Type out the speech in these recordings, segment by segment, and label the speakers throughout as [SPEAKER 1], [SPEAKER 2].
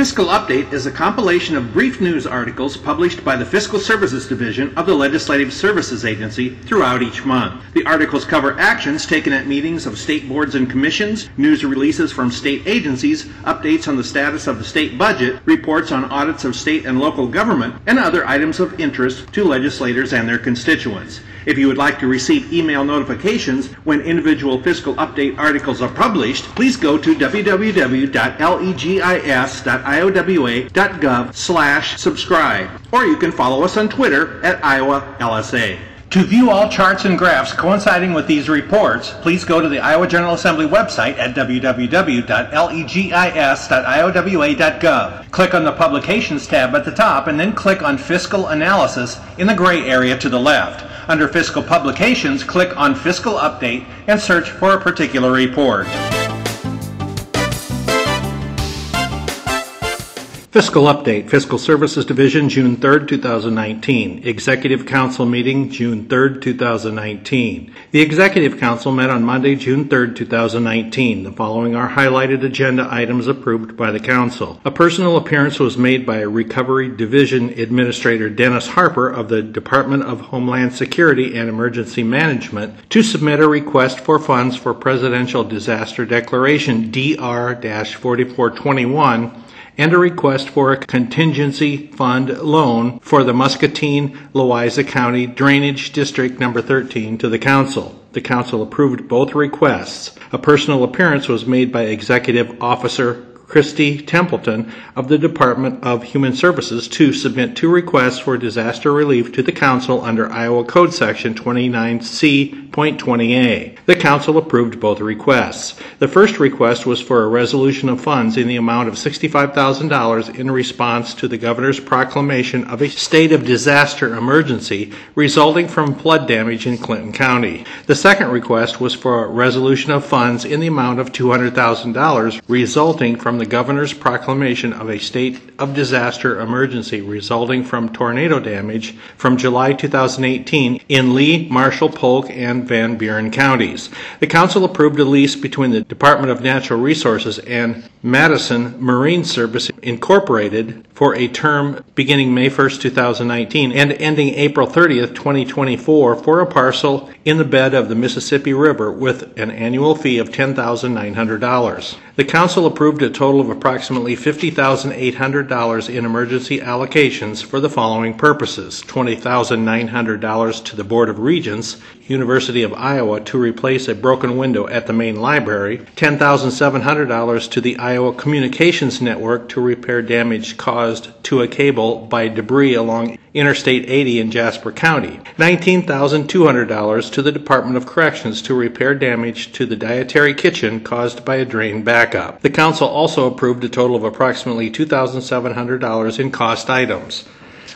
[SPEAKER 1] Fiscal Update is a compilation of brief news articles published by the Fiscal Services Division of the Legislative Services Agency throughout each month. The articles cover actions taken at meetings of state boards and commissions, news releases from state agencies, updates on the status of the state budget, reports on audits of state and local government, and other items of interest to legislators and their constituents. If you would like to receive email notifications when individual fiscal update articles are published, please go to www.legis.iowa.gov slash subscribe, or you can follow us on Twitter at Iowa LSA. To view all charts and graphs coinciding with these reports, please go to the Iowa General Assembly website at www.legis.iowa.gov. Click on the Publications tab at the top and then click on Fiscal Analysis in the gray area to the left. Under Fiscal Publications, click on Fiscal Update and search for a particular report. Fiscal Update, Fiscal Services Division, June 3, 2019. Executive Council meeting, June 3, 2019. The Executive Council met on Monday, June 3, 2019. The following are highlighted agenda items approved by the Council. A personal appearance was made by Recovery Division Administrator Dennis Harper of the Department of Homeland Security and Emergency Management to submit a request for funds for Presidential Disaster Declaration DR 4421 and a request for a contingency fund loan for the Muscatine Louisa County Drainage District Number 13 to the Council. The Council approved both requests. A personal appearance was made by Executive Officer Christy Templeton of the Department of Human Services to submit two requests for disaster relief to the Council under Iowa Code Section 29C.20A. The Council approved both requests. The first request was for a resolution of funds in the amount of $65,000 in response to the Governor's proclamation of a state of disaster emergency resulting from flood damage in Clinton County. The second request was for a resolution of funds in the amount of $200,000 resulting from the Governor's proclamation of a state of disaster emergency resulting from tornado damage from July 2018 in Lee, Marshall, Polk, and Van Buren counties. The Council approved a lease between the Department of Natural Resources and Madison Marine Service Incorporated for a term beginning May 1st, 2019 and ending April 30th, 2024 for a parcel in the bed of the Mississippi River with an annual fee of $10,900. The Council approved a total of approximately $50,800 in emergency allocations for the following purposes $20,900 to the Board of Regents, University of Iowa, to replace a broken window at the main library, $10,700 to the Iowa Communications Network to repair damage caused to a cable by debris along Interstate 80 in Jasper County, $19,200 to the Department of Corrections to repair damage to the dietary kitchen caused by a drain backup. The Council also approved a total of approximately $2,700 in cost items.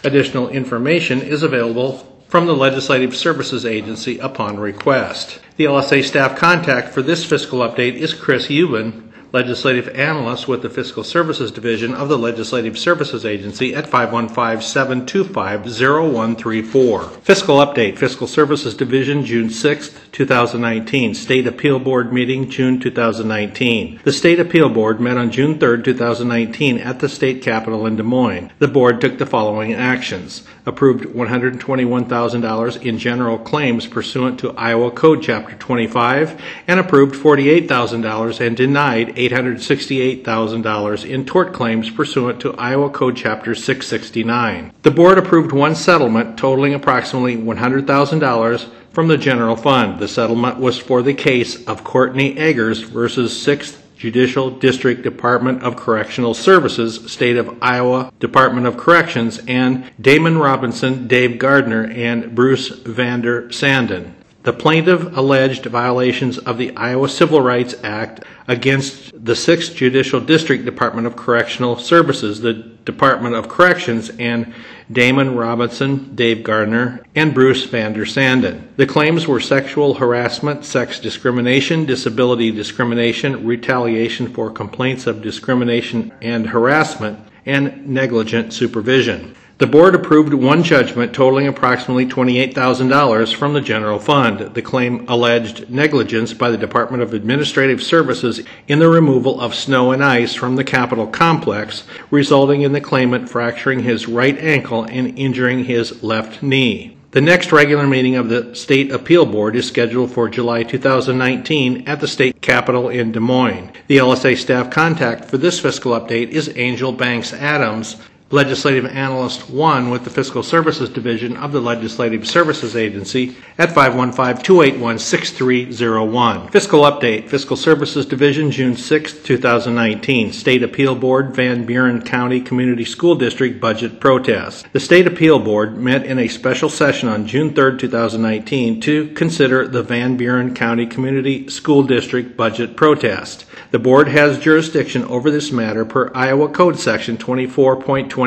[SPEAKER 1] Additional information is available from the Legislative Services Agency upon request. The LSA staff contact for this fiscal update is Chris Euban, legislative analyst with the Fiscal Services Division of the Legislative Services Agency at 515-725-0134. Fiscal Update, Fiscal Services Division, June 6, 2019. State Appeal Board meeting, June 2019. The State Appeal Board met on June 3, 2019 at the State Capitol in Des Moines. The board took the following actions. Approved $121,000 in general claims pursuant to Iowa Code Chapter 25 and approved $48,000 and denied $868,000 in tort claims pursuant to Iowa Code Chapter 669. The board approved one settlement totaling approximately $100,000 from the general fund. The settlement was for the case of Courtney Eggers versus 6th Judicial District Department of Correctional Services, State of Iowa Department of Corrections, and Damon Robinson, Dave Gardner, and Bruce Vander Sanden. The plaintiff alleged violations of the Iowa Civil Rights Act against the 6th Judicial District Department of Correctional Services, the Department of Corrections, and Damon Robinson, Dave Gardner, and Bruce Vander Sanden. The claims were sexual harassment, sex discrimination, disability discrimination, retaliation for complaints of discrimination and harassment, and negligent supervision. The board approved one judgment totaling approximately $28,000 from the general fund. The claim alleged negligence by the Department of Administrative Services in the removal of snow and ice from the Capitol complex, resulting in the claimant fracturing his right ankle and injuring his left knee. The next regular meeting of the State Appeal Board is scheduled for July 2019 at the State Capitol in Des Moines. The LSA staff contact for this fiscal update is Angel Banks Adams, Legislative Analyst 1 with the Fiscal Services Division of the Legislative Services Agency at 515-281-6301. Fiscal Update, Fiscal Services Division, June 6, 2019. State Appeal Board, Van Buren County Community School District Budget Protest. The State Appeal Board met in a special session on June 3, 2019 to consider the Van Buren County Community School District Budget Protest. The board has jurisdiction over this matter per Iowa Code Section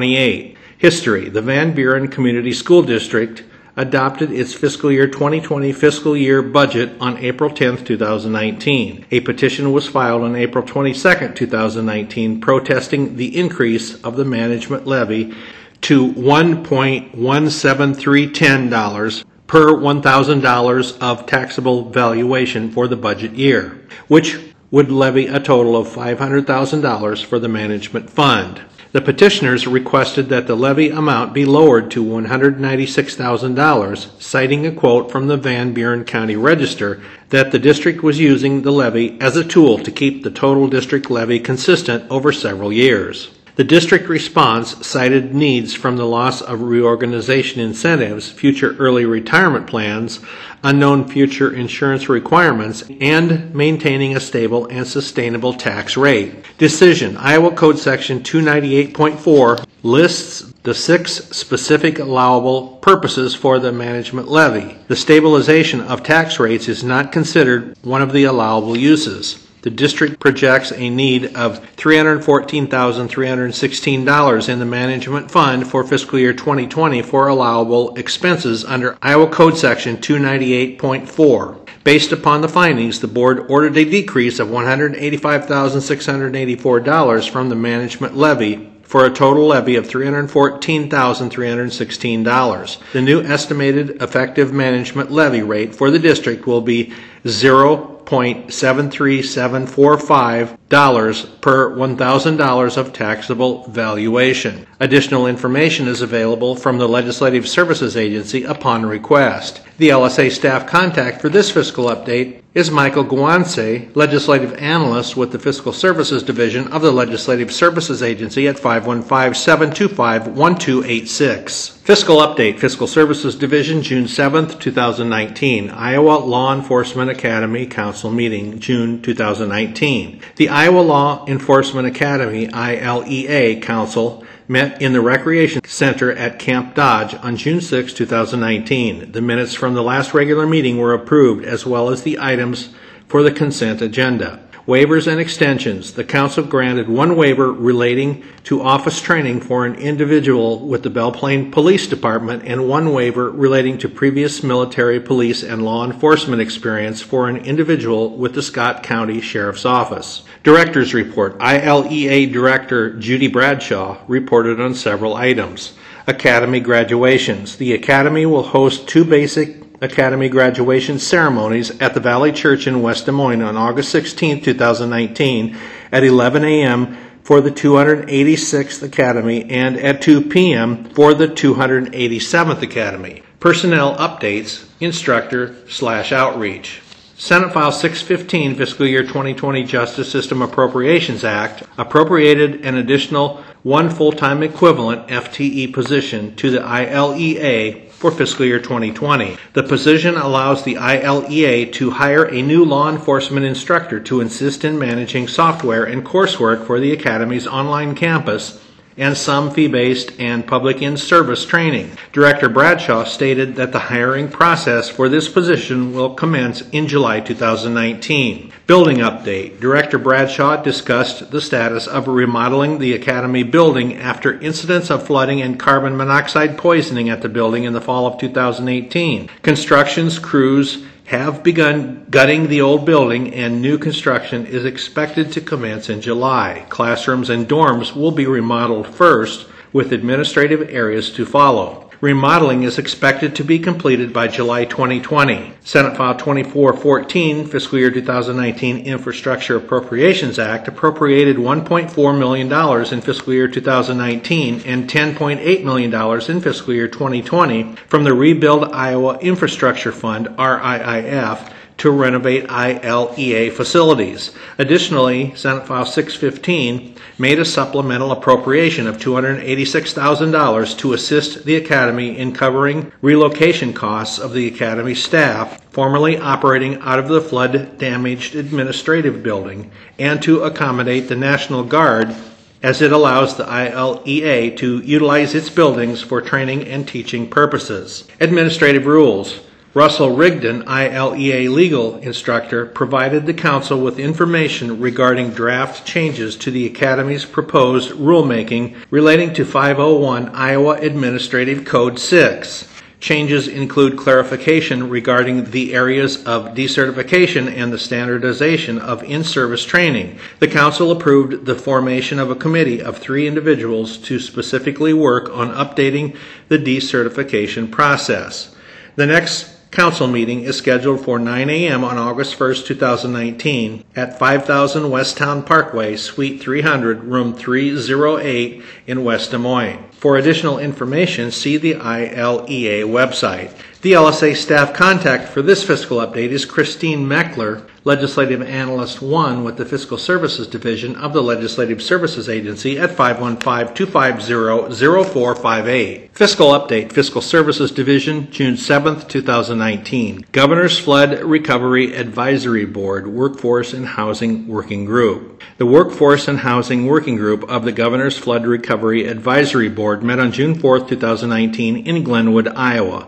[SPEAKER 1] 24.28. History The Van Buren Community School District adopted its fiscal year 2020 fiscal year budget on April 10, 2019. A petition was filed on April 22, 2019, protesting the increase of the management levy to $1.17310 per $1,000 of taxable valuation for the budget year, which would levy a total of $500,000 for the management fund. The petitioners requested that the levy amount be lowered to $196,000, citing a quote from the Van Buren County Register that the district was using the levy as a tool to keep the total district levy consistent over several years. The district response cited needs from the loss of reorganization incentives, future early retirement plans, unknown future insurance requirements, and maintaining a stable and sustainable tax rate. Decision Iowa Code Section 298.4 lists the six specific allowable purposes for the management levy. The stabilization of tax rates is not considered one of the allowable uses. The district projects a need of $314,316 in the management fund for fiscal year 2020 for allowable expenses under Iowa Code Section 298.4. Based upon the findings, the board ordered a decrease of $185,684 from the management levy for a total levy of $314,316. The new estimated effective management levy rate for the district will be 0. $0.73745 per $1,000 of taxable valuation. Additional information is available from the Legislative Services Agency upon request. The LSA staff contact for this fiscal update is Michael Guanci, Legislative Analyst with the Fiscal Services Division of the Legislative Services Agency at 515 725 1286. Fiscal Update, Fiscal Services Division, June 7, 2019. Iowa Law Enforcement Academy Council Meeting, June 2019. The Iowa Law Enforcement Academy, ILEA Council, met in the Recreation Center at Camp Dodge on June 6, 2019. The minutes from the last regular meeting were approved, as well as the items for the consent agenda. Waivers and extensions. The Council granted one waiver relating to office training for an individual with the Belle Plaine Police Department and one waiver relating to previous military, police, and law enforcement experience for an individual with the Scott County Sheriff's Office. Director's Report. ILEA Director Judy Bradshaw reported on several items. Academy graduations. The Academy will host two basic Academy graduation ceremonies at the Valley Church in West Des Moines on August 16, 2019 at 11 a.m. for the 286th Academy and at 2 p.m. for the 287th Academy. Personnel updates, instructor slash outreach. Senate File 615, Fiscal Year 2020 Justice System Appropriations Act, appropriated an additional one full time equivalent FTE position to the ILEA for fiscal year 2020. The position allows the ILEA to hire a new law enforcement instructor to assist in managing software and coursework for the Academy's online campus and some fee based and public in service training. Director Bradshaw stated that the hiring process for this position will commence in July 2019. Building update Director Bradshaw discussed the status of remodeling the Academy building after incidents of flooding and carbon monoxide poisoning at the building in the fall of 2018. Constructions crews have begun gutting the old building and new construction is expected to commence in July. Classrooms and dorms will be remodeled first, with administrative areas to follow. Remodeling is expected to be completed by July 2020. Senate File 2414, fiscal year 2019 Infrastructure Appropriations Act appropriated $1.4 million in fiscal year 2019 and $10.8 million in fiscal year 2020 from the Rebuild Iowa Infrastructure Fund, RIIF, to renovate ILEA facilities. Additionally, Senate File 615 made a supplemental appropriation of $286,000 to assist the Academy in covering relocation costs of the Academy staff formerly operating out of the flood damaged administrative building and to accommodate the National Guard as it allows the ILEA to utilize its buildings for training and teaching purposes. Administrative rules. Russell Rigdon, ILEA legal instructor, provided the council with information regarding draft changes to the Academy's proposed rulemaking relating to 501 Iowa Administrative Code 6. Changes include clarification regarding the areas of decertification and the standardization of in service training. The Council approved the formation of a committee of three individuals to specifically work on updating the decertification process. The next council meeting is scheduled for 9 a.m. on August 1st, 2019 at 5000 Westtown Parkway, Suite 300, Room 308 in West Des Moines. For additional information, see the ILEA website. The LSA staff contact for this fiscal update is Christine Meckler, Legislative Analyst 1 with the Fiscal Services Division of the Legislative Services Agency at 515-250-0458. Fiscal Update, Fiscal Services Division, June 7, 2019. Governor's Flood Recovery Advisory Board Workforce and Housing Working Group. The Workforce and Housing Working Group of the Governor's Flood Recovery Advisory Board met on June 4, 2019 in Glenwood, Iowa.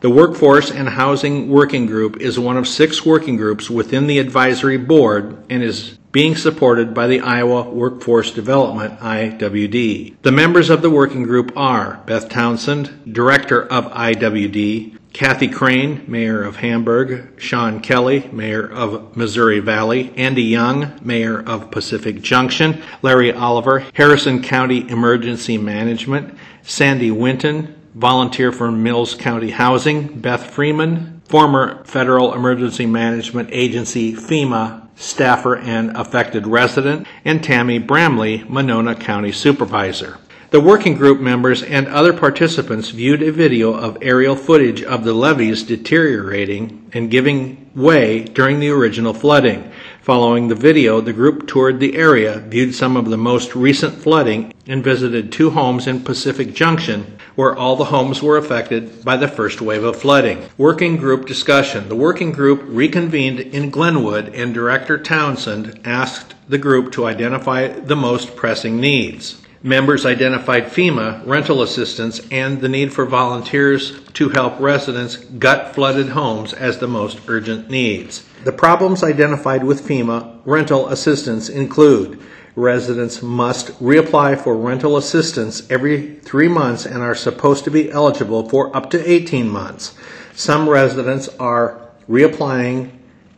[SPEAKER 1] The Workforce and Housing Working Group is one of six working groups within the advisory board and is being supported by the Iowa Workforce Development IWD. The members of the working group are Beth Townsend, Director of IWD, Kathy Crain, Mayor of Hamburg, Sean Kelly, Mayor of Missouri Valley, Andy Young, Mayor of Pacific Junction, Larry Oliver, Harrison County Emergency Management, Sandy Winton, volunteer for Mills County Housing, Beth Freeman, former Federal Emergency Management Agency FEMA staffer and affected resident, and Tammy Bramley, Monona County Supervisor. The working group members and other participants viewed a video of aerial footage of the levees deteriorating and giving way during the original flooding. Following the video, the group toured the area, viewed some of the most recent flooding, and visited two homes in Pacific Junction where all the homes were affected by the first wave of flooding. Working group discussion. The working group reconvened in Glenwood and Director Townsend asked the group to identify the most pressing needs. Members identified FEMA, rental assistance, and the need for volunteers to help residents gut flooded homes as the most urgent needs. The problems identified with FEMA rental assistance include residents must reapply for rental assistance every three months and are supposed to be eligible for up to 18 months. Some residents are reapplying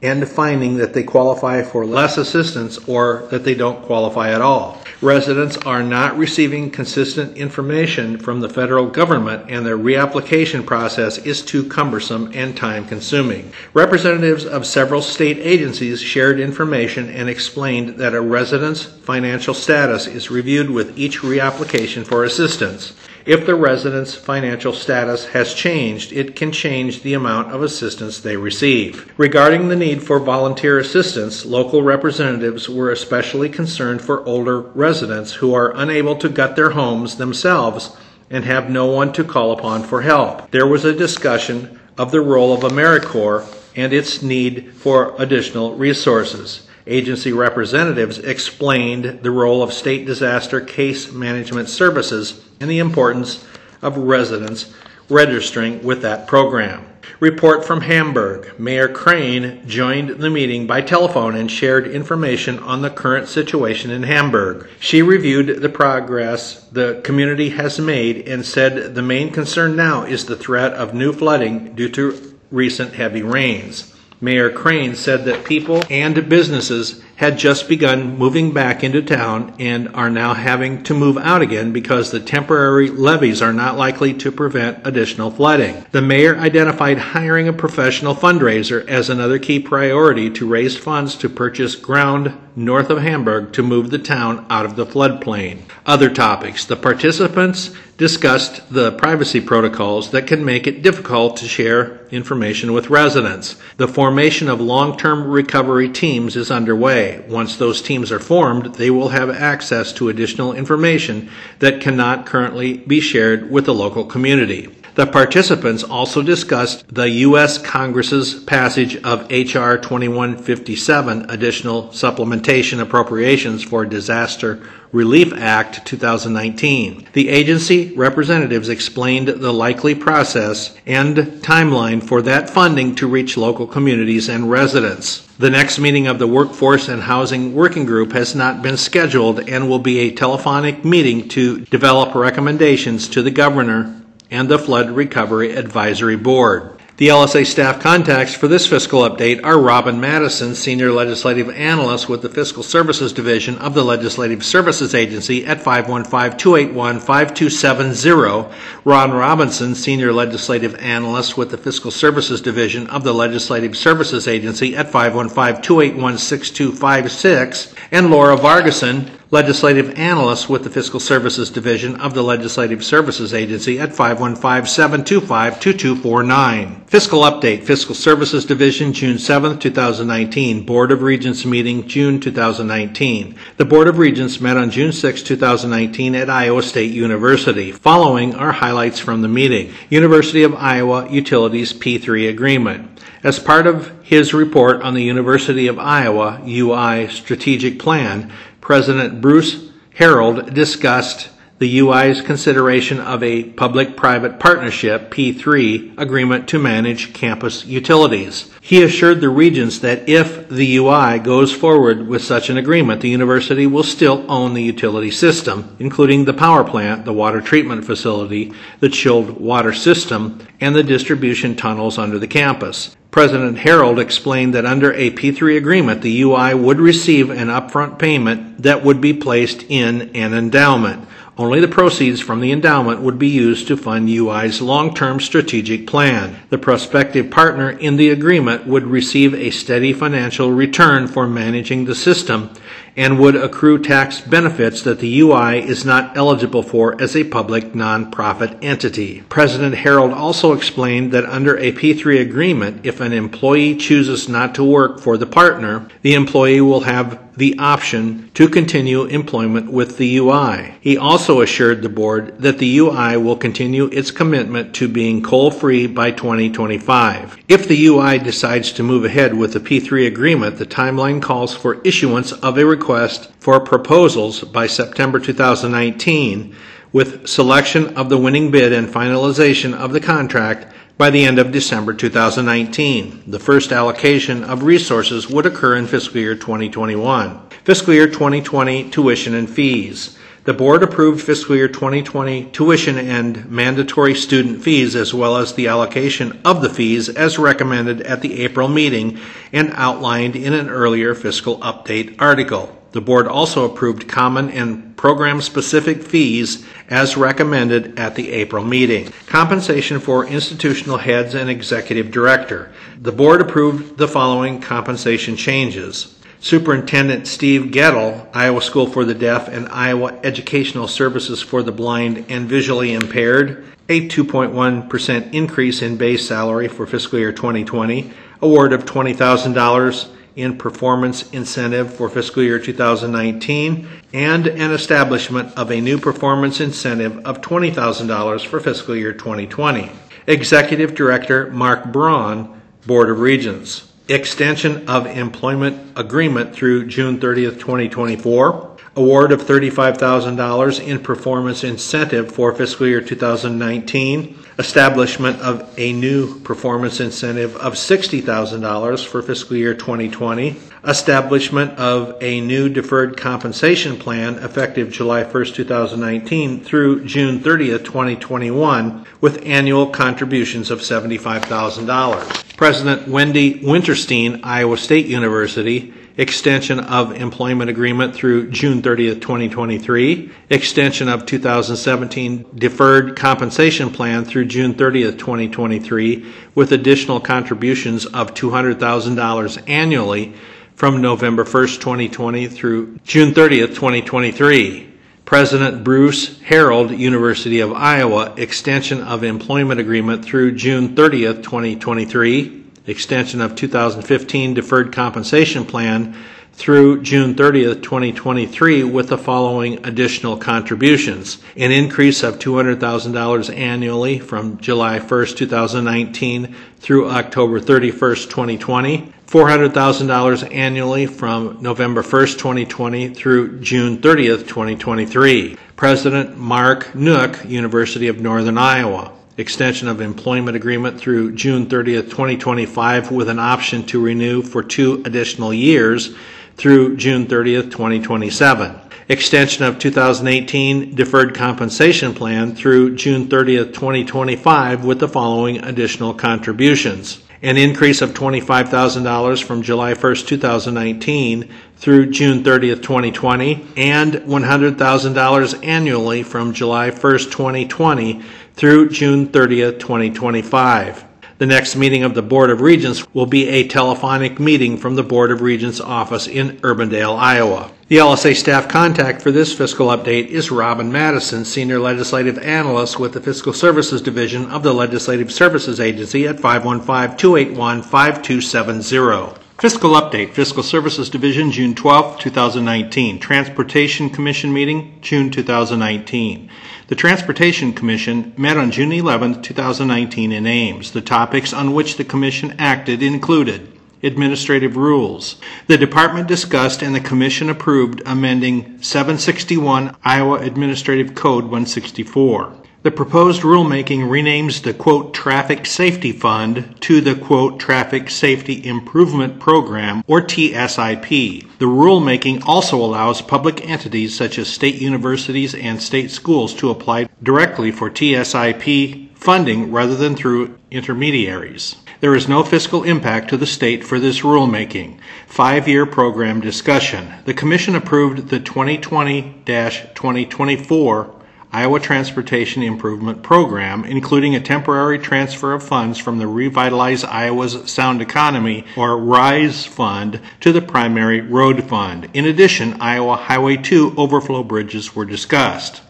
[SPEAKER 1] and finding that they qualify for less assistance or that they don't qualify at all. Residents are not receiving consistent information from the federal government and their reapplication process is too cumbersome and time consuming. Representatives of several state agencies shared information and explained that a resident's financial status is reviewed with each reapplication for assistance. If the resident's financial status has changed, it can change the amount of assistance they receive. Regarding the need for volunteer assistance, local representatives were especially concerned for older residents who are unable to gut their homes themselves and have no one to call upon for help. There was a discussion of the role of AmeriCorps and its need for additional resources. Agency representatives explained the role of state disaster case management services and the importance of residents registering with that program. Report from Hamburg. Mayor Crain joined the meeting by telephone and shared information on the current situation in Hamburg. She reviewed the progress the community has made and said the main concern now is the threat of new flooding due to recent heavy rains. Mayor Crain said that people and businesses had just begun moving back into town and are now having to move out again because the temporary levees are not likely to prevent additional flooding. The mayor identified hiring a professional fundraiser as another key priority to raise funds to purchase ground north of Hamburg to move the town out of the floodplain. Other topics. The participants discussed the privacy protocols that can make it difficult to share information with residents. The formation of long term recovery teams is underway. Once those teams are formed, they will have access to additional information that cannot currently be shared with the local community. The participants also discussed the U.S. Congress's passage of H.R. 2157, additional supplementation appropriations for Disaster Relief Act 2019. The agency representatives explained the likely process and timeline for that funding to reach local communities and residents. The next meeting of the Workforce and Housing Working Group has not been scheduled and will be a telephonic meeting to develop recommendations to the governor and the Flood Recovery Advisory Board. The LSA staff contacts for this fiscal update are Robin Madison, Senior Legislative Analyst with the Fiscal Services Division of the Legislative Services Agency at 515-281-5270, Ron Robinson, Senior Legislative Analyst with the Fiscal Services Division of the Legislative Services Agency at 515-281-6256, and Laura Vargason, Legislative Analyst with the Fiscal Services Division of the Legislative Services Agency at 515-725-2249. Fiscal Update, Fiscal Services Division, June 7, 2019. Board of Regents meeting, June 2019. The Board of Regents met on June 6, 2019 at Iowa State University. Following are highlights from the meeting. University of Iowa Utilities P3 Agreement. As part of his report on the University of Iowa UI Strategic Plan, President Bruce Harreld discussed the UI's consideration of a public private partnership P3 agreement to manage campus utilities. He assured the regents that if the UI goes forward with such an agreement, the university will still own the utility system, including the power plant, the water treatment facility, the chilled water system, and the distribution tunnels under the campus. President Harreld explained that under a P3 agreement, the UI would receive an upfront payment that would be placed in an endowment. Only the proceeds from the endowment would be used to fund UI's long term strategic plan. The prospective partner in the agreement would receive a steady financial return for managing the system and would accrue tax benefits that the UI is not eligible for as a public nonprofit entity. President Harreld also explained that under a P3 agreement, if an employee chooses not to work for the partner, the employee will have the option to continue employment with the UI. He also assured the board that the UI will continue its commitment to being coal free by 2025. If the UI decides to move ahead with the P3 agreement, the timeline calls for issuance of a request for proposals by September 2019 with selection of the winning bid and finalization of the contract by the end of December 2019. The first allocation of resources would occur in fiscal year 2021. Fiscal year 2020 tuition and fees. The board approved fiscal year 2020 tuition and mandatory student fees as well as the allocation of the fees as recommended at the April meeting and outlined in an earlier fiscal update article. The board also approved common and program specific fees as recommended at the April meeting. Compensation for institutional heads and executive director. The board approved the following compensation changes. Superintendent Steve Gettel, Iowa School for the Deaf and Iowa Educational Services for the Blind and Visually Impaired, a 2.1% increase in base salary for fiscal year 2020, award of $20,000 in performance incentive for fiscal year 2019, and an establishment of a new performance incentive of $20,000 for fiscal year 2020. Executive Director Mark Braun, Board of Regents extension of employment agreement through June 30th, 2024, award of $35,000 in performance incentive for fiscal year 2019, establishment of a new performance incentive of $60,000 for fiscal year 2020, establishment of a new deferred compensation plan effective July 1st, 2019 through June 30th, 2021 with annual contributions of $75,000. President Wendy Wintersteen, Iowa State University, extension of employment agreement through June 30th, 2023, extension of 2017 deferred compensation plan through June 30th, 2023, with additional contributions of $200,000 annually from November 1st, 2020 through June 30th, 2023. President Bruce Harreld, University of Iowa, extension of employment agreement through June 30th, 2023, extension of 2015 deferred compensation plan through June 30th, 2023, with the following additional contributions an increase of $200,000 annually from July 1st, 2019 through October 31st, 2020, $400,000 annually from November 1st, 2020 through June 30th, 2023. President Mark Nook, University of Northern Iowa. Extension of employment agreement through June 30th, 2025, with an option to renew for two additional years through June 30th, 2027. Extension of 2018 deferred compensation plan through June 30th, 2025, with the following additional contributions an increase of $25,000 from July 1st, 2019 through June 30th, 2020, and $100,000 annually from July 1st, 2020 through June 30th, 2025. The next meeting of the Board of Regents will be a telephonic meeting from the Board of Regents office in Urbandale, Iowa. The LSA staff contact for this fiscal update is Robin Madison, Senior Legislative Analyst with the Fiscal Services Division of the Legislative Services Agency at 515 281 5270. Fiscal Update, Fiscal Services Division, June 12, 2019. Transportation Commission meeting, June 2019. The Transportation Commission met on June 11, 2019 in Ames. The topics on which the Commission acted included administrative rules. The department discussed and the commission approved amending 761 Iowa Administrative Code 164. The proposed rulemaking renames the quote Traffic Safety Fund to the quote Traffic Safety Improvement Program or TSIP. The rulemaking also allows public entities such as state universities and state schools to apply directly for TSIP funding rather than through intermediaries. There is no fiscal impact to the state for this rulemaking. Five year program discussion. The Commission approved the 2020 2024 Iowa Transportation Improvement Program, including a temporary transfer of funds from the Revitalize Iowa's Sound Economy, or RISE Fund, to the primary road fund. In addition, Iowa Highway 2 overflow bridges were discussed.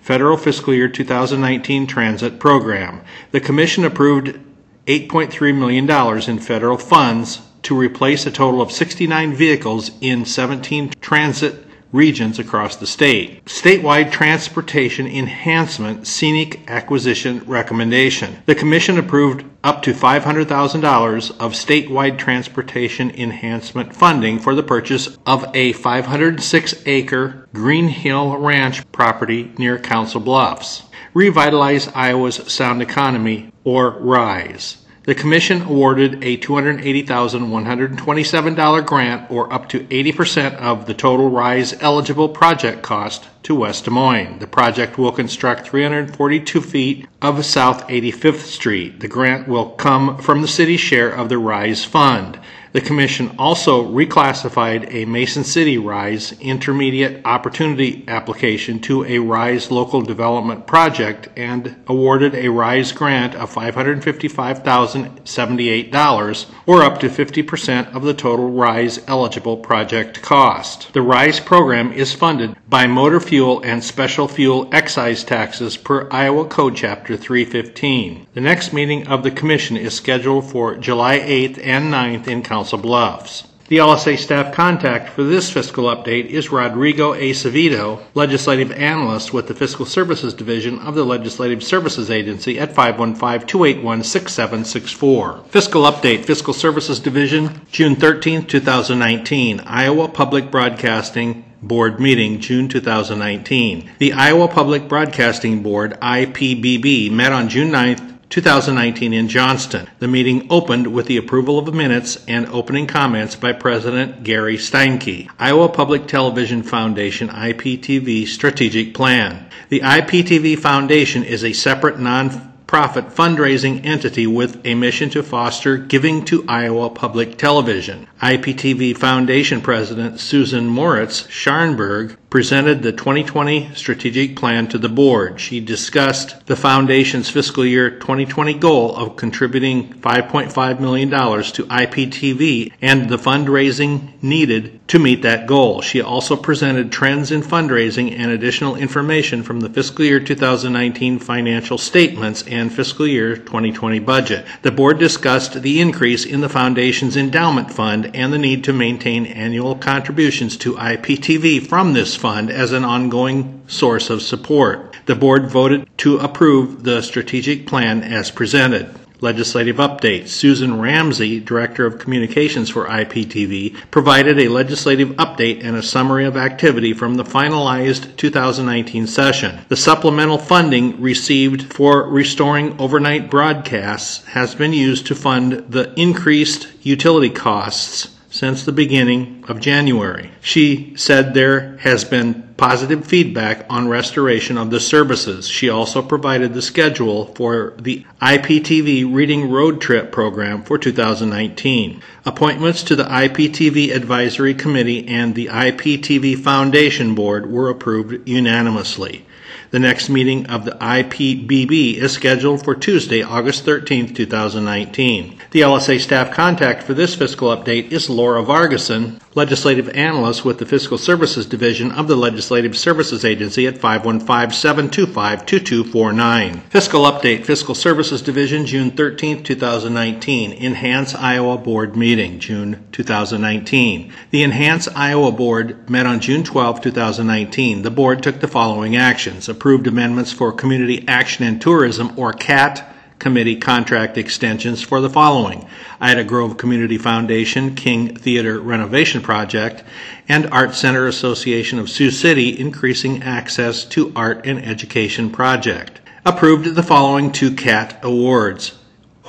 [SPEAKER 1] Federal Fiscal Year 2019 Transit Program. The Commission approved $8.3 million in federal funds to replace a total of 69 vehicles in 17 transit regions across the state. Statewide Transportation Enhancement Scenic Acquisition Recommendation. The Commission approved up to $500,000 of statewide transportation enhancement funding for the purchase of a 506 acre Green Hill Ranch property near Council Bluffs. Revitalize Iowa's Sound Economy, or RISE. The Commission awarded a $280,127 grant, or up to 80% of the total RISE eligible project cost, to West Des Moines. The project will construct 342 feet of South 85th Street. The grant will come from the city's share of the RISE fund. The Commission also reclassified a Mason City RISE Intermediate Opportunity application to a RISE Local Development Project and awarded a RISE grant of $555,078, or up to 50% of the total RISE eligible project cost. The RISE program is funded by motor fuel and special fuel excise taxes per Iowa Code Chapter 315. The next meeting of the Commission is scheduled for July 8th and 9th in Council. Council Bluffs. The LSA staff contact for this fiscal update is Rodrigo Acevedo, Legislative Analyst with the Fiscal Services Division of the Legislative Services Agency at 515-281-6764. Fiscal Update, Fiscal Services Division, June 13, 2019, Iowa Public Broadcasting Board meeting, June 2019. The Iowa Public Broadcasting Board, IPBB, met on June 9, 2019 in Johnston. The meeting opened with the approval of minutes and opening comments by President Gary Steinke. Iowa Public Television Foundation IPTV Strategic Plan. The IPTV Foundation is a separate non profit fundraising entity with a mission to foster giving to Iowa Public Television. IPTV Foundation President Susan Moritz Scharnberg presented the 2020 strategic plan to the board. She discussed the foundation's fiscal year 2020 goal of contributing $5.5 million to IPTV and the fundraising needed to meet that goal. She also presented trends in fundraising and additional information from the fiscal year 2019 financial statements and fiscal year 2020 budget. The board discussed the increase in the foundation's endowment fund and the need to maintain annual contributions to IPTV from this fund as an ongoing source of support. The board voted to approve the strategic plan as presented. Legislative update. Susan Ramsey, Director of Communications for IPTV, provided a legislative update and a summary of activity from the finalized 2019 session. The supplemental funding received for restoring overnight broadcasts has been used to fund the increased utility costs since the beginning of January. She said there has been positive feedback on restoration of the services. She also provided the schedule for the IPTV Reading Road Trip program for 2019. Appointments to the IPTV Advisory Committee and the IPTV Foundation Board were approved unanimously. The next meeting of the IPBB is scheduled for Tuesday, August 13, 2019. The LSA staff contact for this fiscal update is Laura Vargason, legislative analyst with the Fiscal Services Division of the Legislative Services Agency at 515-725-2249. Fiscal update, Fiscal Services Division, June 13, 2019. Enhance Iowa Board meeting, June 2019. The Enhance Iowa Board met on June 12, 2019. The board took the following actions. Approved amendments for Community Action and Tourism, or CAT, committee contract extensions for the following Ida Grove Community Foundation King Theater Renovation Project and Art Center Association of Sioux City Increasing Access to Art and Education Project. Approved the following two CAT awards.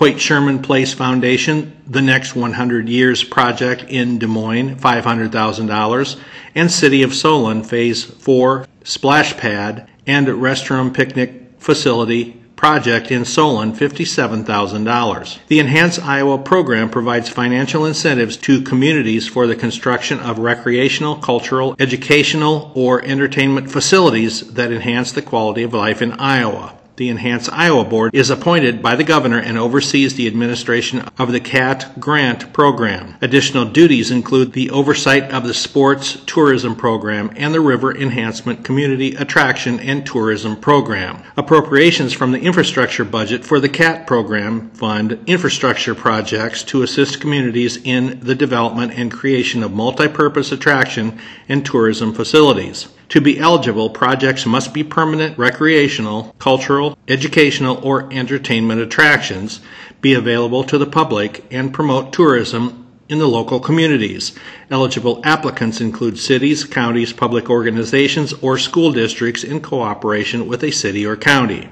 [SPEAKER 1] Hoyt Sherman Place Foundation, The Next 100 Years Project in Des Moines, $500,000, and City of Solon Phase 4 Splash Pad and Restroom Picnic Facility project in Solon $57,000. The Enhance Iowa program provides financial incentives to communities for the construction of recreational, cultural, educational, or entertainment facilities that enhance the quality of life in Iowa. The Enhanced Iowa Board is appointed by the governor and oversees the administration of the CAT grant program. Additional duties include the oversight of the sports tourism program and the river enhancement community attraction and tourism program. Appropriations from the infrastructure budget for the CAT program fund infrastructure projects to assist communities in the development and creation of multi-purpose attraction and tourism facilities. To be eligible, projects must be permanent recreational, cultural, educational, or entertainment attractions, be available to the public, and promote tourism in the local communities. Eligible applicants include cities, counties, public organizations, or school districts in cooperation with a city or county.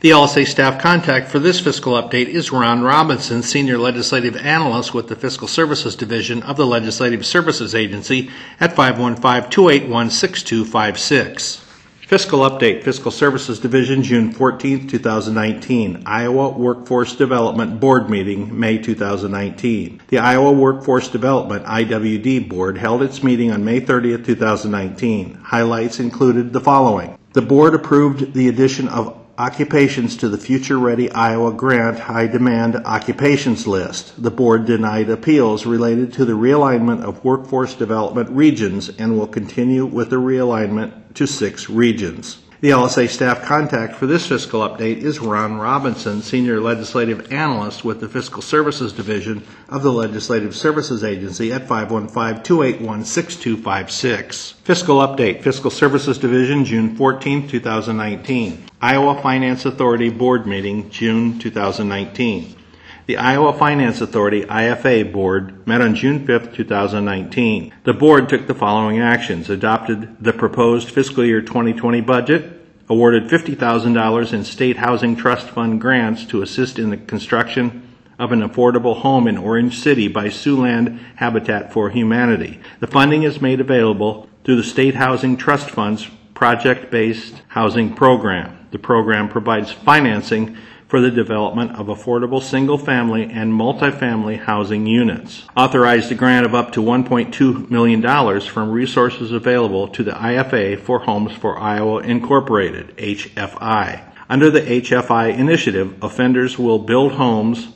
[SPEAKER 1] The LSA staff contact for this fiscal update is Ron Robinson, Senior Legislative Analyst with the Fiscal Services Division of the Legislative Services Agency at 515-281-6256. Fiscal update, Fiscal Services Division, June 14, 2019. Iowa Workforce Development Board meeting, May 2019. The Iowa Workforce Development IWD Board held its meeting on May 30, 2019. Highlights included the following. The board approved the addition of occupations to the Future Ready Iowa Grant High Demand Occupations List. The board denied appeals related to the realignment of workforce development regions and will continue with the realignment to six regions. The LSA staff contact for this fiscal update is Ron Robinson, Senior Legislative Analyst with the Fiscal Services Division of the Legislative Services Agency at 515-281-6256. Fiscal update, Fiscal Services Division, June 14, 2019. Iowa Finance Authority Board meeting, June 2019. The Iowa Finance Authority IFA Board met on June 5, 2019. The board took the following actions. Adopted the proposed fiscal year 2020 budget, awarded $50,000 in State Housing Trust Fund grants to assist in the construction of an affordable home in Orange City by Siouxland Habitat for Humanity. The funding is made available through the State Housing Trust Fund's project-based housing program. The program provides financing for the development of affordable single-family and multifamily housing units. Authorized a grant of up to $1.2 million from resources available to the IFA for Homes for Iowa Incorporated, HFI. Under the HFI initiative, offenders will build homes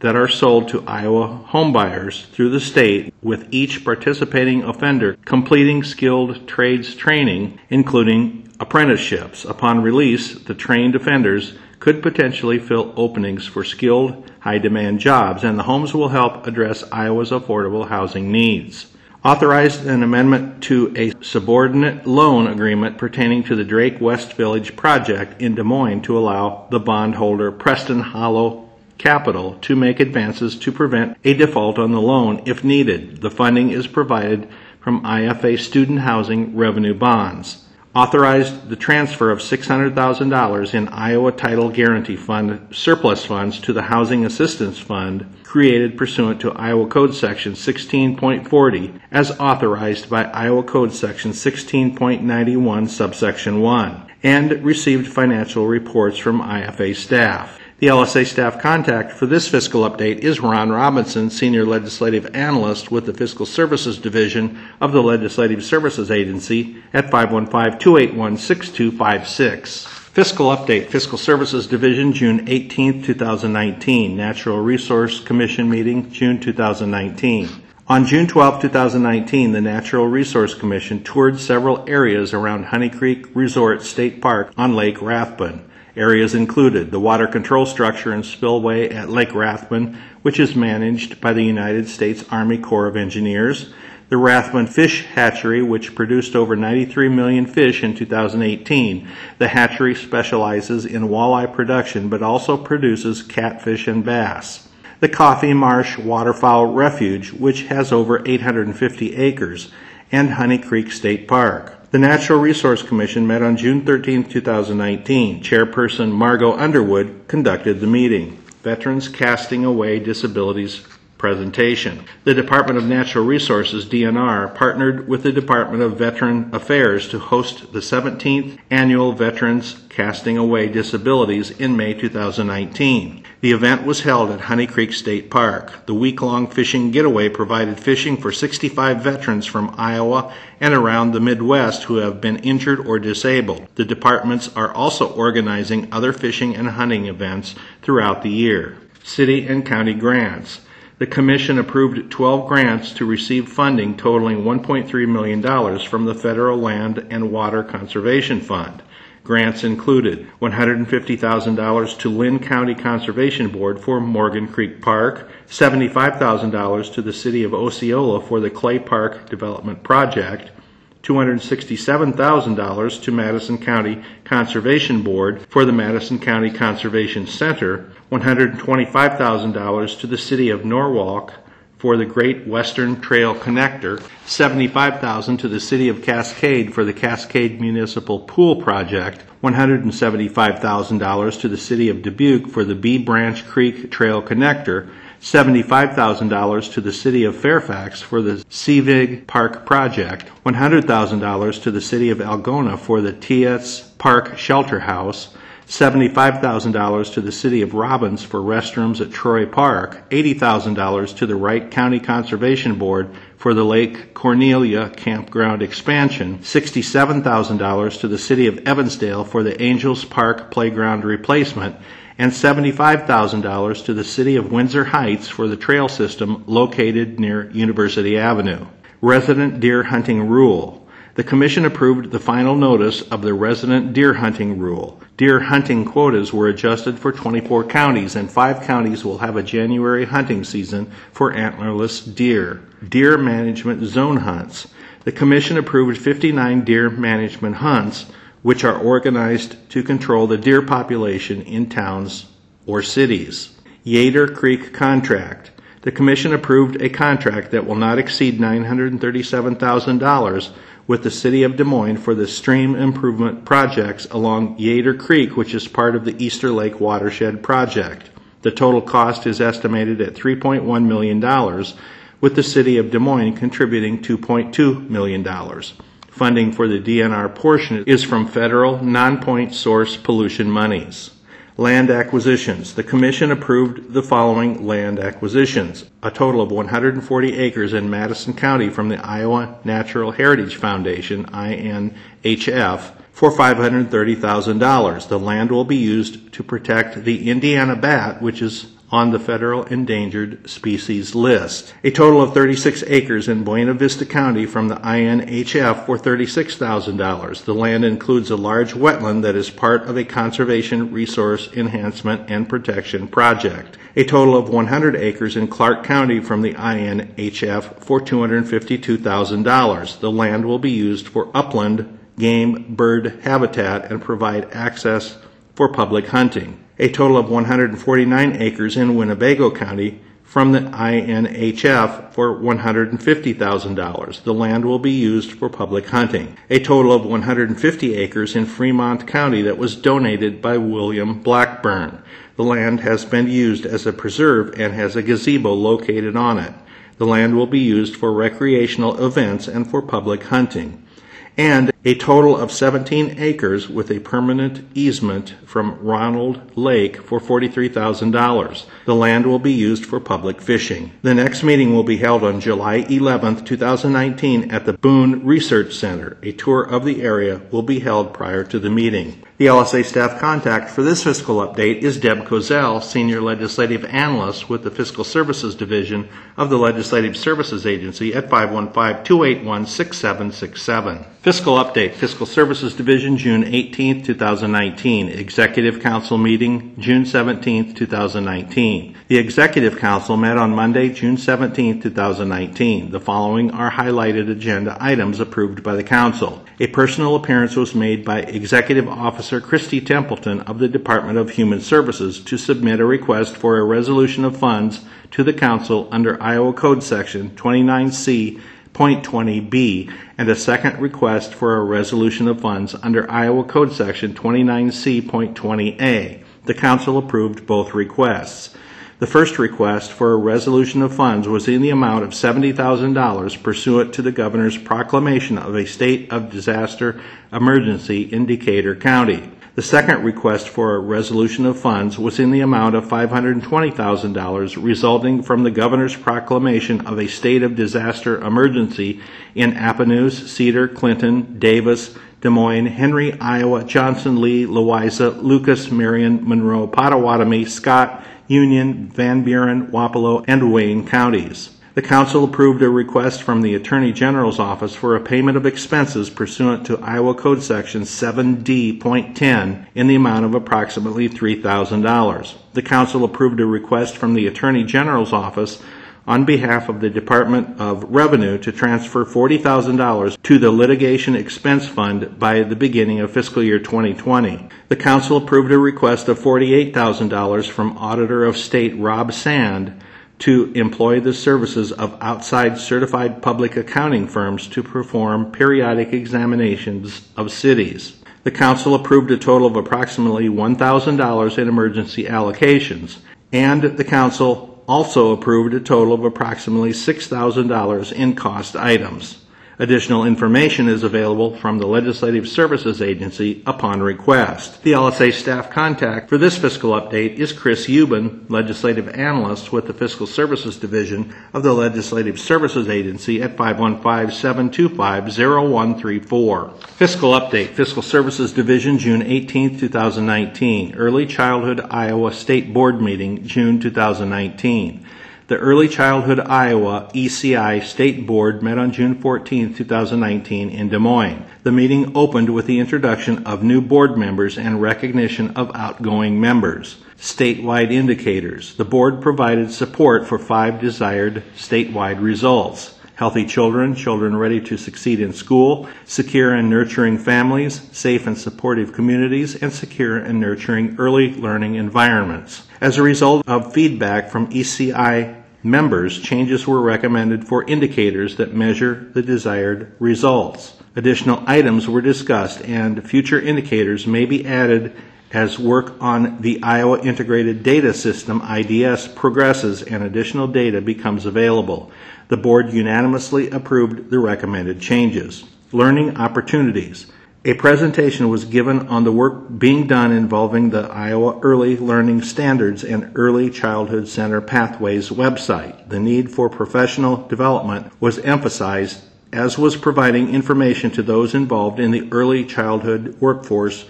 [SPEAKER 1] that are sold to Iowa homebuyers through the state, with each participating offender completing skilled trades training, including apprenticeships. Upon release, the trained offenders could potentially fill openings for skilled, high demand jobs, and the homes will help address Iowa's affordable housing needs. Authorized an amendment to a subordinate loan agreement pertaining to the Drake West Village project in Des Moines to allow the bondholder Preston Hollow Capital to make advances to prevent a default on the loan if needed. The funding is provided from IFA student housing revenue bonds authorized the transfer of $600,000 in Iowa Title Guarantee Fund surplus funds to the Housing Assistance Fund created pursuant to Iowa Code Section 16.40 as authorized by Iowa Code Section 16.91 subsection 1 and received financial reports from IFA staff. The LSA staff contact for this fiscal update is Ron Robinson, Senior Legislative Analyst with the Fiscal Services Division of the Legislative Services Agency at 515 281 6256. Fiscal Update, Fiscal Services Division, June 18, 2019. Natural Resource Commission meeting, June 2019. On June 12, 2019, the Natural Resource Commission toured several areas around Honey Creek Resort State Park on Lake Rathbun. Areas included the water control structure and spillway at Lake Rathbun, which is managed by the United States Army Corps of Engineers, the Rathbun Fish Hatchery, which produced over 93 million fish in 2018. The hatchery specializes in walleye production but also produces catfish and bass. The Coffee Marsh Waterfowl Refuge, which has over 850 acres, and Honey Creek State Park. The Natural Resource Commission met on June 13, 2019. Chairperson Margo Underwood conducted the meeting. Veterans Casting Away Disabilities presentation. The Department of Natural Resources, DNR, partnered with the Department of Veteran Affairs to host the 17th Annual Veterans Casting Away Disabilities in May 2019. The event was held at Honey Creek State Park. The week long fishing getaway provided fishing for 65 veterans from Iowa and around the Midwest who have been injured or disabled. The departments are also organizing other fishing and hunting events throughout the year. City and county grants the Commission approved 12 grants to receive funding totaling $1.3 million from the Federal Land and Water Conservation Fund. Grants included $150,000 to Linn County Conservation Board for Morgan Creek Park, $75,000 to the City of Osceola for the Clay Park Development Project, $267,000 to Madison County Conservation Board for the Madison County Conservation Center, $125,000 to the City of Norwalk for the Great Western Trail Connector, $75,000 to the City of Cascade for the Cascade Municipal Pool Project, $175,000 to the City of Dubuque for the B Branch Creek Trail Connector, $75,000 to the City of Fairfax for the Seavig Park project, $100,000 to the City of Algona for the T.S. Park Shelter House, $75,000 to the City of Robins for restrooms at Troy Park, $80,000 to the Wright County Conservation Board for the Lake Cornelia Campground expansion, $67,000 to the City of Evansdale for the Angels Park Playground replacement, and $75,000 to the City of Windsor Heights for the trail system located near University Avenue. Resident deer hunting rule. The Commission approved the final notice of the resident deer hunting rule. Deer hunting quotas were adjusted for 24 counties, and five counties will have a January hunting season for antlerless deer. Deer management zone hunts. The Commission approved 59 deer management hunts which are organized to control the deer population in towns or cities. Yeader Creek Contract. The Commission approved a contract that will not exceed $937,000 with the City of Des Moines for the stream improvement projects along Yeader Creek, which is part of the Easter Lake Watershed Project. The total cost is estimated at $3.1 million, with the City of Des Moines contributing $2.2 million. Funding for the DNR portion is from federal non-point source pollution monies. Land acquisitions. The commission approved the following land acquisitions. A total of 140 acres in Madison County from the Iowa Natural Heritage Foundation, INHF, for $530,000. The land will be used to protect the Indiana bat, which is on the federal endangered species list. A total of 36 acres in Buena Vista County from the INHF for $36,000. The land includes a large wetland that is part of a conservation resource enhancement and protection project. A total of 100 acres in Clark County from the INHF for $252,000. The land will be used for upland game bird habitat and provide access for public hunting a total of 149 acres in Winnebago County from the INHF for $150,000. The land will be used for public hunting. A total of 150 acres in Fremont County that was donated by William Blackburn. The land has been used as a preserve and has a gazebo located on it. The land will be used for recreational events and for public hunting and a total of 17 acres with a permanent easement from Ronald Lake for $43,000. The land will be used for public fishing. The next meeting will be held on July 11, 2019 at the Boone Research Center. A tour of the area will be held prior to the meeting. The LSA staff contact for this fiscal update is Deb Kozel, Senior Legislative Analyst with the Fiscal Services Division of the Legislative Services Agency at 515-281-6767. Fiscal update, Fiscal Services Division, June 18, 2019. Executive Council meeting, June 17, 2019. The Executive Council met on Monday, June 17, 2019. The following are highlighted agenda items approved by the Council. A personal appearance was made by Executive Officer Christy Templeton of the Department of Human Services to submit a request for a resolution of funds to the Council under Iowa Code Section 29C.20B and a second request for a resolution of funds under Iowa Code Section 29C.20A. The Council approved both requests. The first request for a resolution of funds was in the amount of $70,000 pursuant to the governor's proclamation of a state of disaster emergency in Decatur County. The second request for a resolution of funds was in the amount of $520,000 resulting from the governor's proclamation of a state of disaster emergency in Appanoose, Cedar, Clinton, Davis, Des Moines, Henry, Iowa, Johnson, Lee, Louisa, Lucas, Marion, Monroe, Pottawattamie, Scott, Union, Van Buren, Wapello, and Wayne counties. The Council approved a request from the Attorney General's Office for a payment of expenses pursuant to Iowa Code Section 7D.10 in the amount of approximately $3,000. The Council approved a request from the Attorney General's Office on behalf of the Department of Revenue to transfer $40,000 to the Litigation Expense Fund by the beginning of fiscal year 2020. The Council approved a request of $48,000 from Auditor of State Rob Sand to employ the services of outside certified public accounting firms to perform periodic examinations of cities. The Council approved a total of approximately $1,000 in emergency allocations, and the Council also approved a total of approximately $6,000 in cost items. Additional information is available from the Legislative Services Agency upon request. The LSA staff contact for this fiscal update is Chris Euban, Legislative Analyst with the Fiscal Services Division of the Legislative Services Agency at 515-725-0134. Fiscal update, Fiscal Services Division, June 18, 2019. Early Childhood Iowa State Board Meeting, June 2019. The Early Childhood Iowa ECI State Board met on June 14, 2019 in Des Moines. The meeting opened with the introduction of new board members and recognition of outgoing members. Statewide indicators. The board provided support for five desired statewide results. Healthy children, children ready to succeed in school, secure and nurturing families, safe and supportive communities, and secure and nurturing early learning environments. As a result of feedback from ECI members, changes were recommended for indicators that measure the desired results. Additional items were discussed, and future indicators may be added as work on the Iowa Integrated Data System IDS progresses and additional data becomes available. The board unanimously approved the recommended changes. Learning opportunities. A presentation was given on the work being done involving the Iowa Early Learning Standards and Early Childhood Center Pathways website. The need for professional development was emphasized, as was providing information to those involved in the early childhood workforce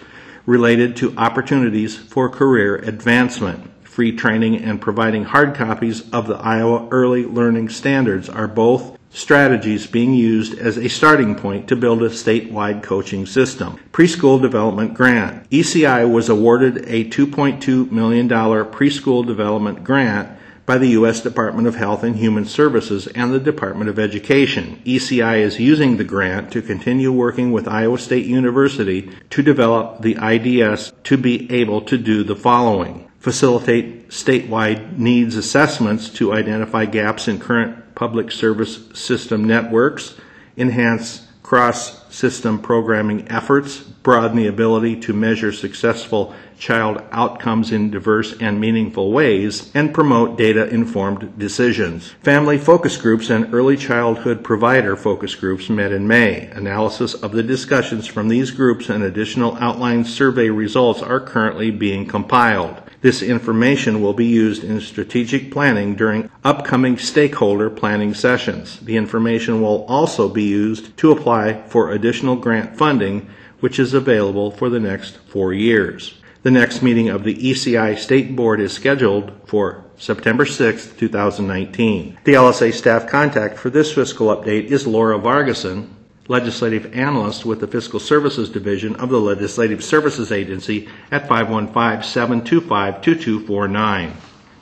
[SPEAKER 1] related to opportunities for career advancement. Free training and providing hard copies of the Iowa Early Learning Standards are both strategies being used as a starting point to build a statewide coaching system. Preschool Development Grant. ECI was awarded a $2.2 million preschool development grant by the U.S. Department of Health and Human Services and the Department of Education. ECI is using the grant to continue working with Iowa State University to develop the IDS to be able to do the following facilitate statewide needs assessments to identify gaps in current public service system networks, enhance cross system programming efforts, broaden the ability to measure successful child outcomes in diverse and meaningful ways, and promote data informed decisions. Family focus groups and early childhood provider focus groups met in May. Analysis of the discussions from these groups and additional outline survey results are currently being compiled. This information will be used in strategic planning during upcoming stakeholder planning sessions. The information will also be used to apply for additional grant funding, which is available for the next four years. The next meeting of the ECI State Board is scheduled for September 6, 2019. The LSA staff contact for this fiscal update is Laura Vargason, legislative analyst with the Fiscal Services Division of the Legislative Services Agency at 515-725-2249.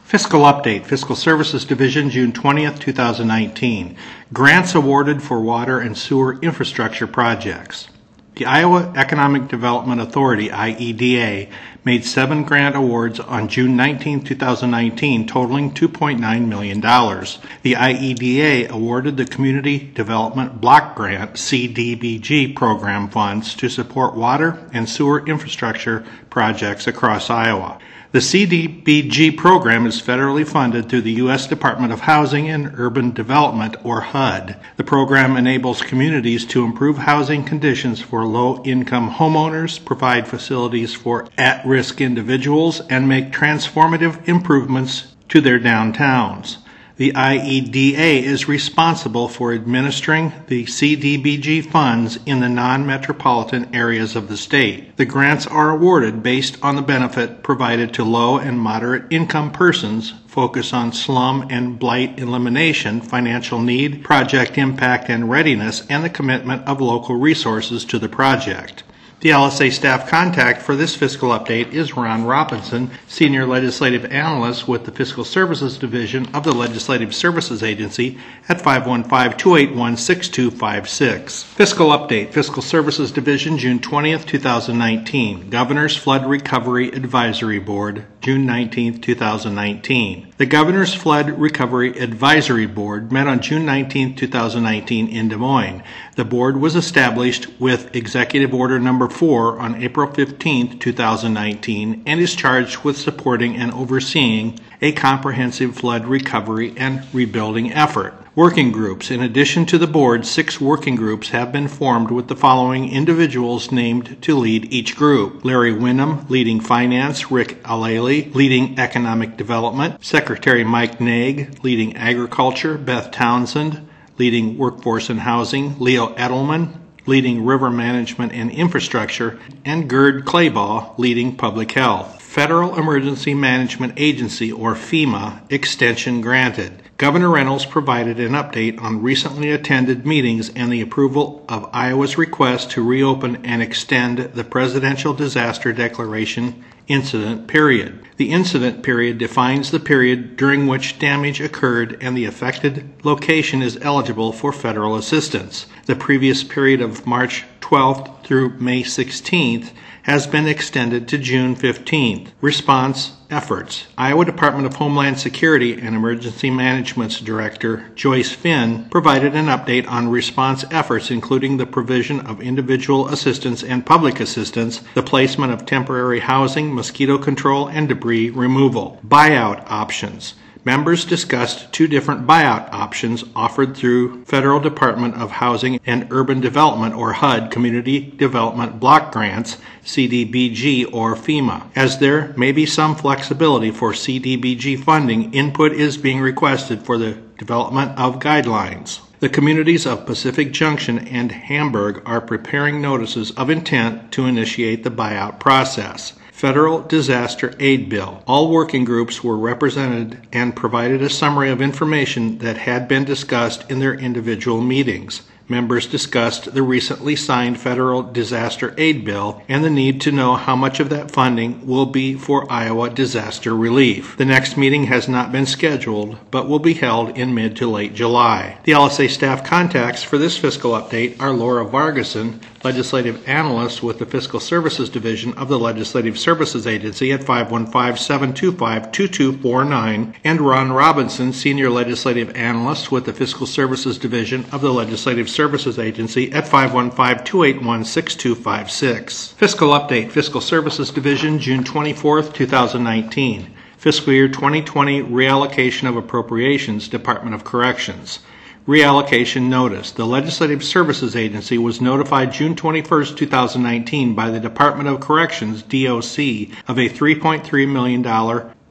[SPEAKER 1] Fiscal update, Fiscal Services Division, June 20th, 2019. Grants awarded for water and sewer infrastructure projects. The Iowa Economic Development Authority, IEDA, made seven grant awards on June 19, 2019, totaling $2.9 million. The IEDA awarded the Community Development Block Grant, CDBG, program funds to support water and sewer infrastructure projects across Iowa. The CDBG program is federally funded through the U.S. Department of Housing and Urban Development, or HUD. The program enables communities to improve housing conditions for low income homeowners, provide facilities for at risk individuals, and make transformative improvements to their downtowns. The IEDA is responsible for administering the CDBG funds in the non metropolitan areas of the state. The grants are awarded based on the benefit provided to low and moderate income persons, focus on slum and blight elimination, financial need, project impact and readiness, and the commitment of local resources to the project. The LSA staff contact for this fiscal update is Ron Robinson, Senior Legislative Analyst with the Fiscal Services Division of the Legislative Services Agency at 515-281-6256. Fiscal update, Fiscal Services Division, June 20th, 2019. Governor's Flood Recovery Advisory Board, June 19th, 2019. The Governor's Flood Recovery Advisory Board met on June 19, 2019 in Des Moines. The board was established with Executive Order Number 4 on April 15, 2019, and is charged with supporting and overseeing a comprehensive flood recovery and rebuilding effort. Working groups. In addition to the board, six working groups have been formed with the following individuals named to lead each group. Larry Wynnum, leading finance, Rick Alele, leading economic development, Secretary Mike Naig, leading agriculture, Beth Townsend, leading workforce and housing, Leo Edelman, leading river management and infrastructure, and Gerd Clabaugh, leading public health. Federal Emergency Management Agency, or FEMA, extension granted. Governor Reynolds provided an update on recently attended meetings and the approval of Iowa's request to reopen and extend the Presidential Disaster Declaration incident period. The incident period defines the period during which damage occurred and the affected location is eligible for federal assistance. The previous period of March 12th through May 16th has been extended to June 15th. Response efforts. Iowa Department of Homeland Security and Emergency Management's Director, Joyce Flinn, provided an update on response efforts, including the provision of individual assistance and public assistance, the placement of temporary housing, mosquito control, and debris removal, buyout options Members discussed two different buyout options offered through Federal Department of Housing and Urban Development or HUD Community Development Block Grants, CDBG or FEMA. As there may be some flexibility for CDBG funding, input is being requested for the development of guidelines. The communities of Pacific Junction and Hamburg are preparing notices of intent to initiate the buyout process. Federal Disaster Aid Bill. All working groups were represented and provided a summary of information that had been discussed in their individual meetings. Members discussed the recently signed federal disaster aid bill and the need to know how much of that funding will be for Iowa disaster relief. The next meeting has not been scheduled, but will be held in mid to late July. The LSA staff contacts for this fiscal update are Laura Vargason, legislative analyst with the Fiscal Services Division of the Legislative Services Agency at 515-725-2249, and Ron Robinson, senior legislative analyst with the Fiscal Services Division of the Legislative Services Agency at 515-281-6256. Fiscal update, Fiscal Services Division, June 24th, 2019. Fiscal year 2020 reallocation of appropriations, Department of Corrections. Reallocation notice. The Legislative Services Agency was notified June 21, 2019 by the Department of Corrections, DOC, of a $3.3 million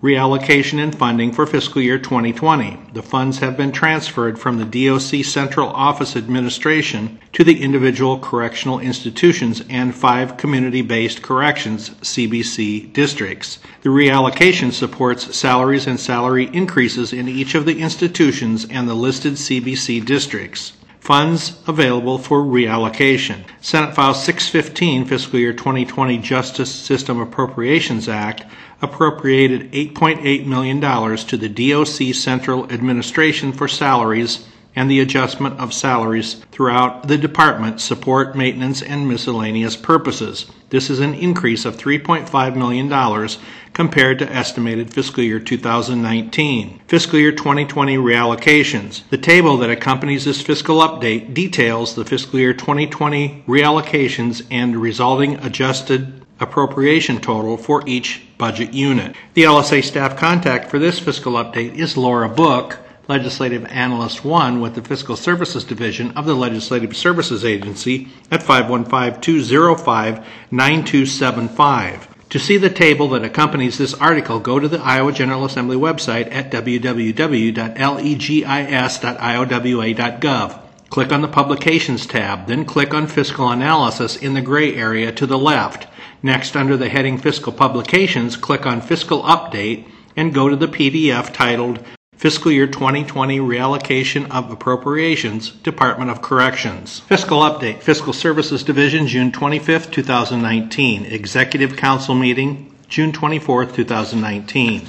[SPEAKER 1] reallocation in funding for fiscal year 2020. The funds have been transferred from the DOC Central Office Administration to the individual correctional institutions and five community based corrections CBC districts. The reallocation supports salaries and salary increases in each of the institutions and the listed CBC districts. Funds available for reallocation. Senate File 615, Fiscal Year 2020 Justice System Appropriations Act, appropriated $8.8 million to the DOC Central Administration for salaries and the adjustment of salaries throughout the department support, maintenance, and miscellaneous purposes. This is an increase of $3.5 million compared to estimated fiscal year 2019. Fiscal year 2020 reallocations. The table that accompanies this fiscal update details the fiscal year 2020 reallocations and resulting adjusted appropriation total for each budget unit. The LSA staff contact for this fiscal update is Laura Book, Legislative Analyst 1 with the Fiscal Services Division of the Legislative Services Agency at 515-205-9275. To see the table that accompanies this article, go to the Iowa General Assembly website at www.legis.iowa.gov. Click on the Publications tab, then click on Fiscal Analysis in the gray area to the left. Next, under the heading Fiscal Publications, click on Fiscal Update and go to the PDF titled Fiscal Year 2020 Reallocation of Appropriations, Department of Corrections. Fiscal Update, Fiscal Services Division, June 25, 2019. Executive Council Meeting, June 24, 2019.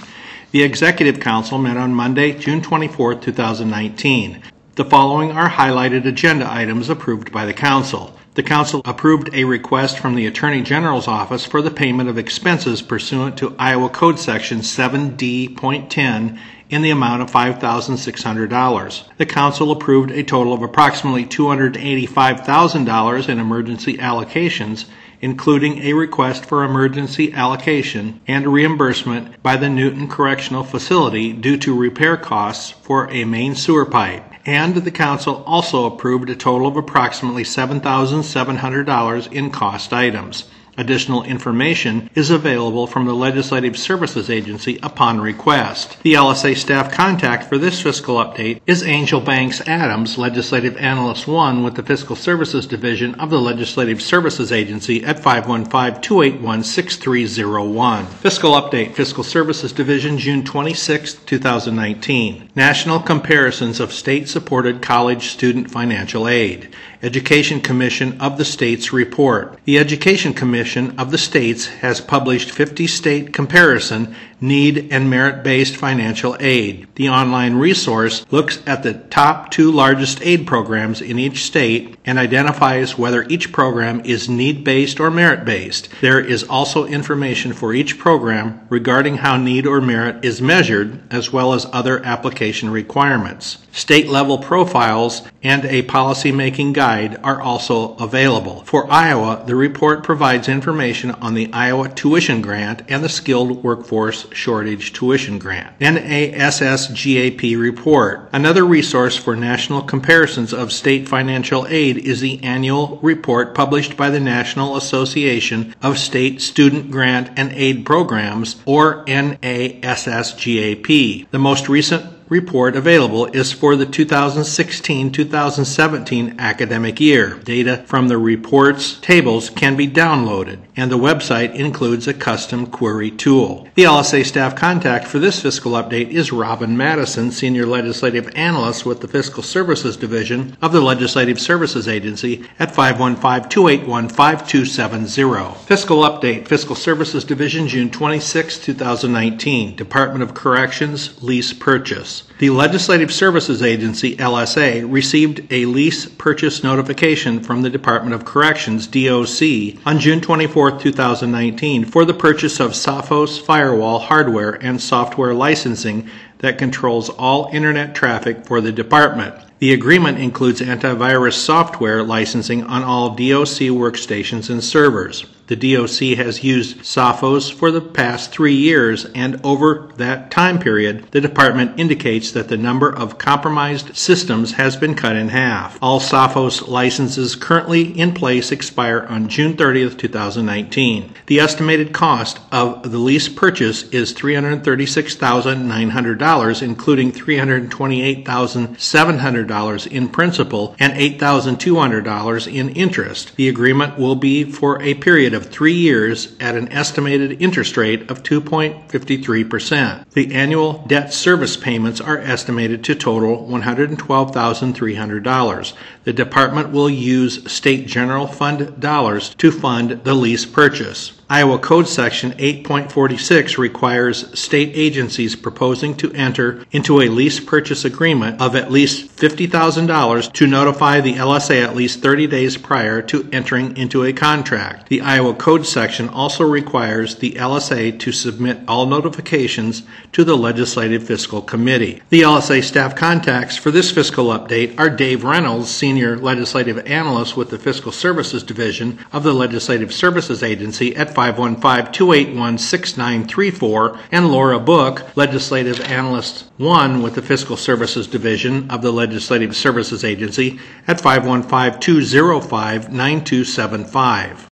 [SPEAKER 1] The Executive Council met on Monday, June 24, 2019. The following are highlighted agenda items approved by the Council. The Council approved a request from the Attorney General's Office for the payment of expenses pursuant to Iowa Code Section 7D.10 in the amount of $5,600. The Council approved a total of approximately $285,000 in emergency allocations including a request for emergency allocation and reimbursement by the Newton Correctional Facility due to repair costs for a main sewer pipe and the council also approved a total of approximately $7,700 in cost items. Additional information is available from the Legislative Services Agency upon request. The LSA staff contact for this fiscal update is Angel Banks Adams, Legislative Analyst 1 with the Fiscal Services Division of the Legislative Services Agency at 515-281-6301. Fiscal update, Fiscal Services Division, June 26, 2019. National comparisons of state-supported college student financial aid. Education Commission of the States report. The Education Commission of the States has published 50 state comparison need and merit based financial aid. The online resource looks at the top two largest aid programs in each state and identifies whether each program is need based or merit based. There is also information for each program regarding how need or merit is measured, as well as other application requirements. State level profiles and a policy making guide are also available. For Iowa, the report provides information on the Iowa Tuition Grant and the Skilled Workforce Shortage Tuition Grant. NASSGAP Report. Another resource for national comparisons of state financial aid is the annual report published by the National Association of State Student Grant and Aid Programs, or NASSGAP. The most recent report available is for the 2016-2017 academic year. Data from the report's tables can be downloaded, and the website includes a custom query tool. The LSA staff contact for this fiscal update is Robin Madison, Senior Legislative Analyst with the Fiscal Services Division of the Legislative Services Agency at 515-281-5270. Fiscal update, Fiscal Services Division, June 26, 2019. Department of Corrections lease purchase. The Legislative Services Agency, LSA, received a lease purchase notification from the Department of Corrections, DOC, on June 24, 2019 for the purchase of Sophos firewall hardware and software licensing that controls all Internet traffic for the department. The agreement includes antivirus software licensing on all DOC workstations and servers. The DOC has used Sophos for the past three years, and over that time period, the department indicates that the number of compromised systems has been cut in half. All Sophos licenses currently in place expire on June 30, 2019. The estimated cost of the lease purchase is $336,900, including $328,700 in principal and $8,200 in interest. The agreement will be for a period of three years at an estimated interest rate of 2.53%. The annual debt service payments are estimated to total $112,300. The department will use state general fund dollars to fund the lease purchase. Iowa Code Section 8.46 requires state agencies proposing to enter into a lease purchase agreement of at least $50,000 to notify the LSA at least 30 days prior to entering into a contract. The Iowa Code Section also requires the LSA to submit all notifications to the Legislative Fiscal Committee. The LSA staff contacts for this fiscal update are Dave Reynolds, Senior Legislative Analyst with the Fiscal Services Division of the Legislative Services Agency at 515-281-6934, and Laura Book, Legislative Analyst 1 with the Fiscal Services Division of the Legislative Services Agency at 515-205-9275.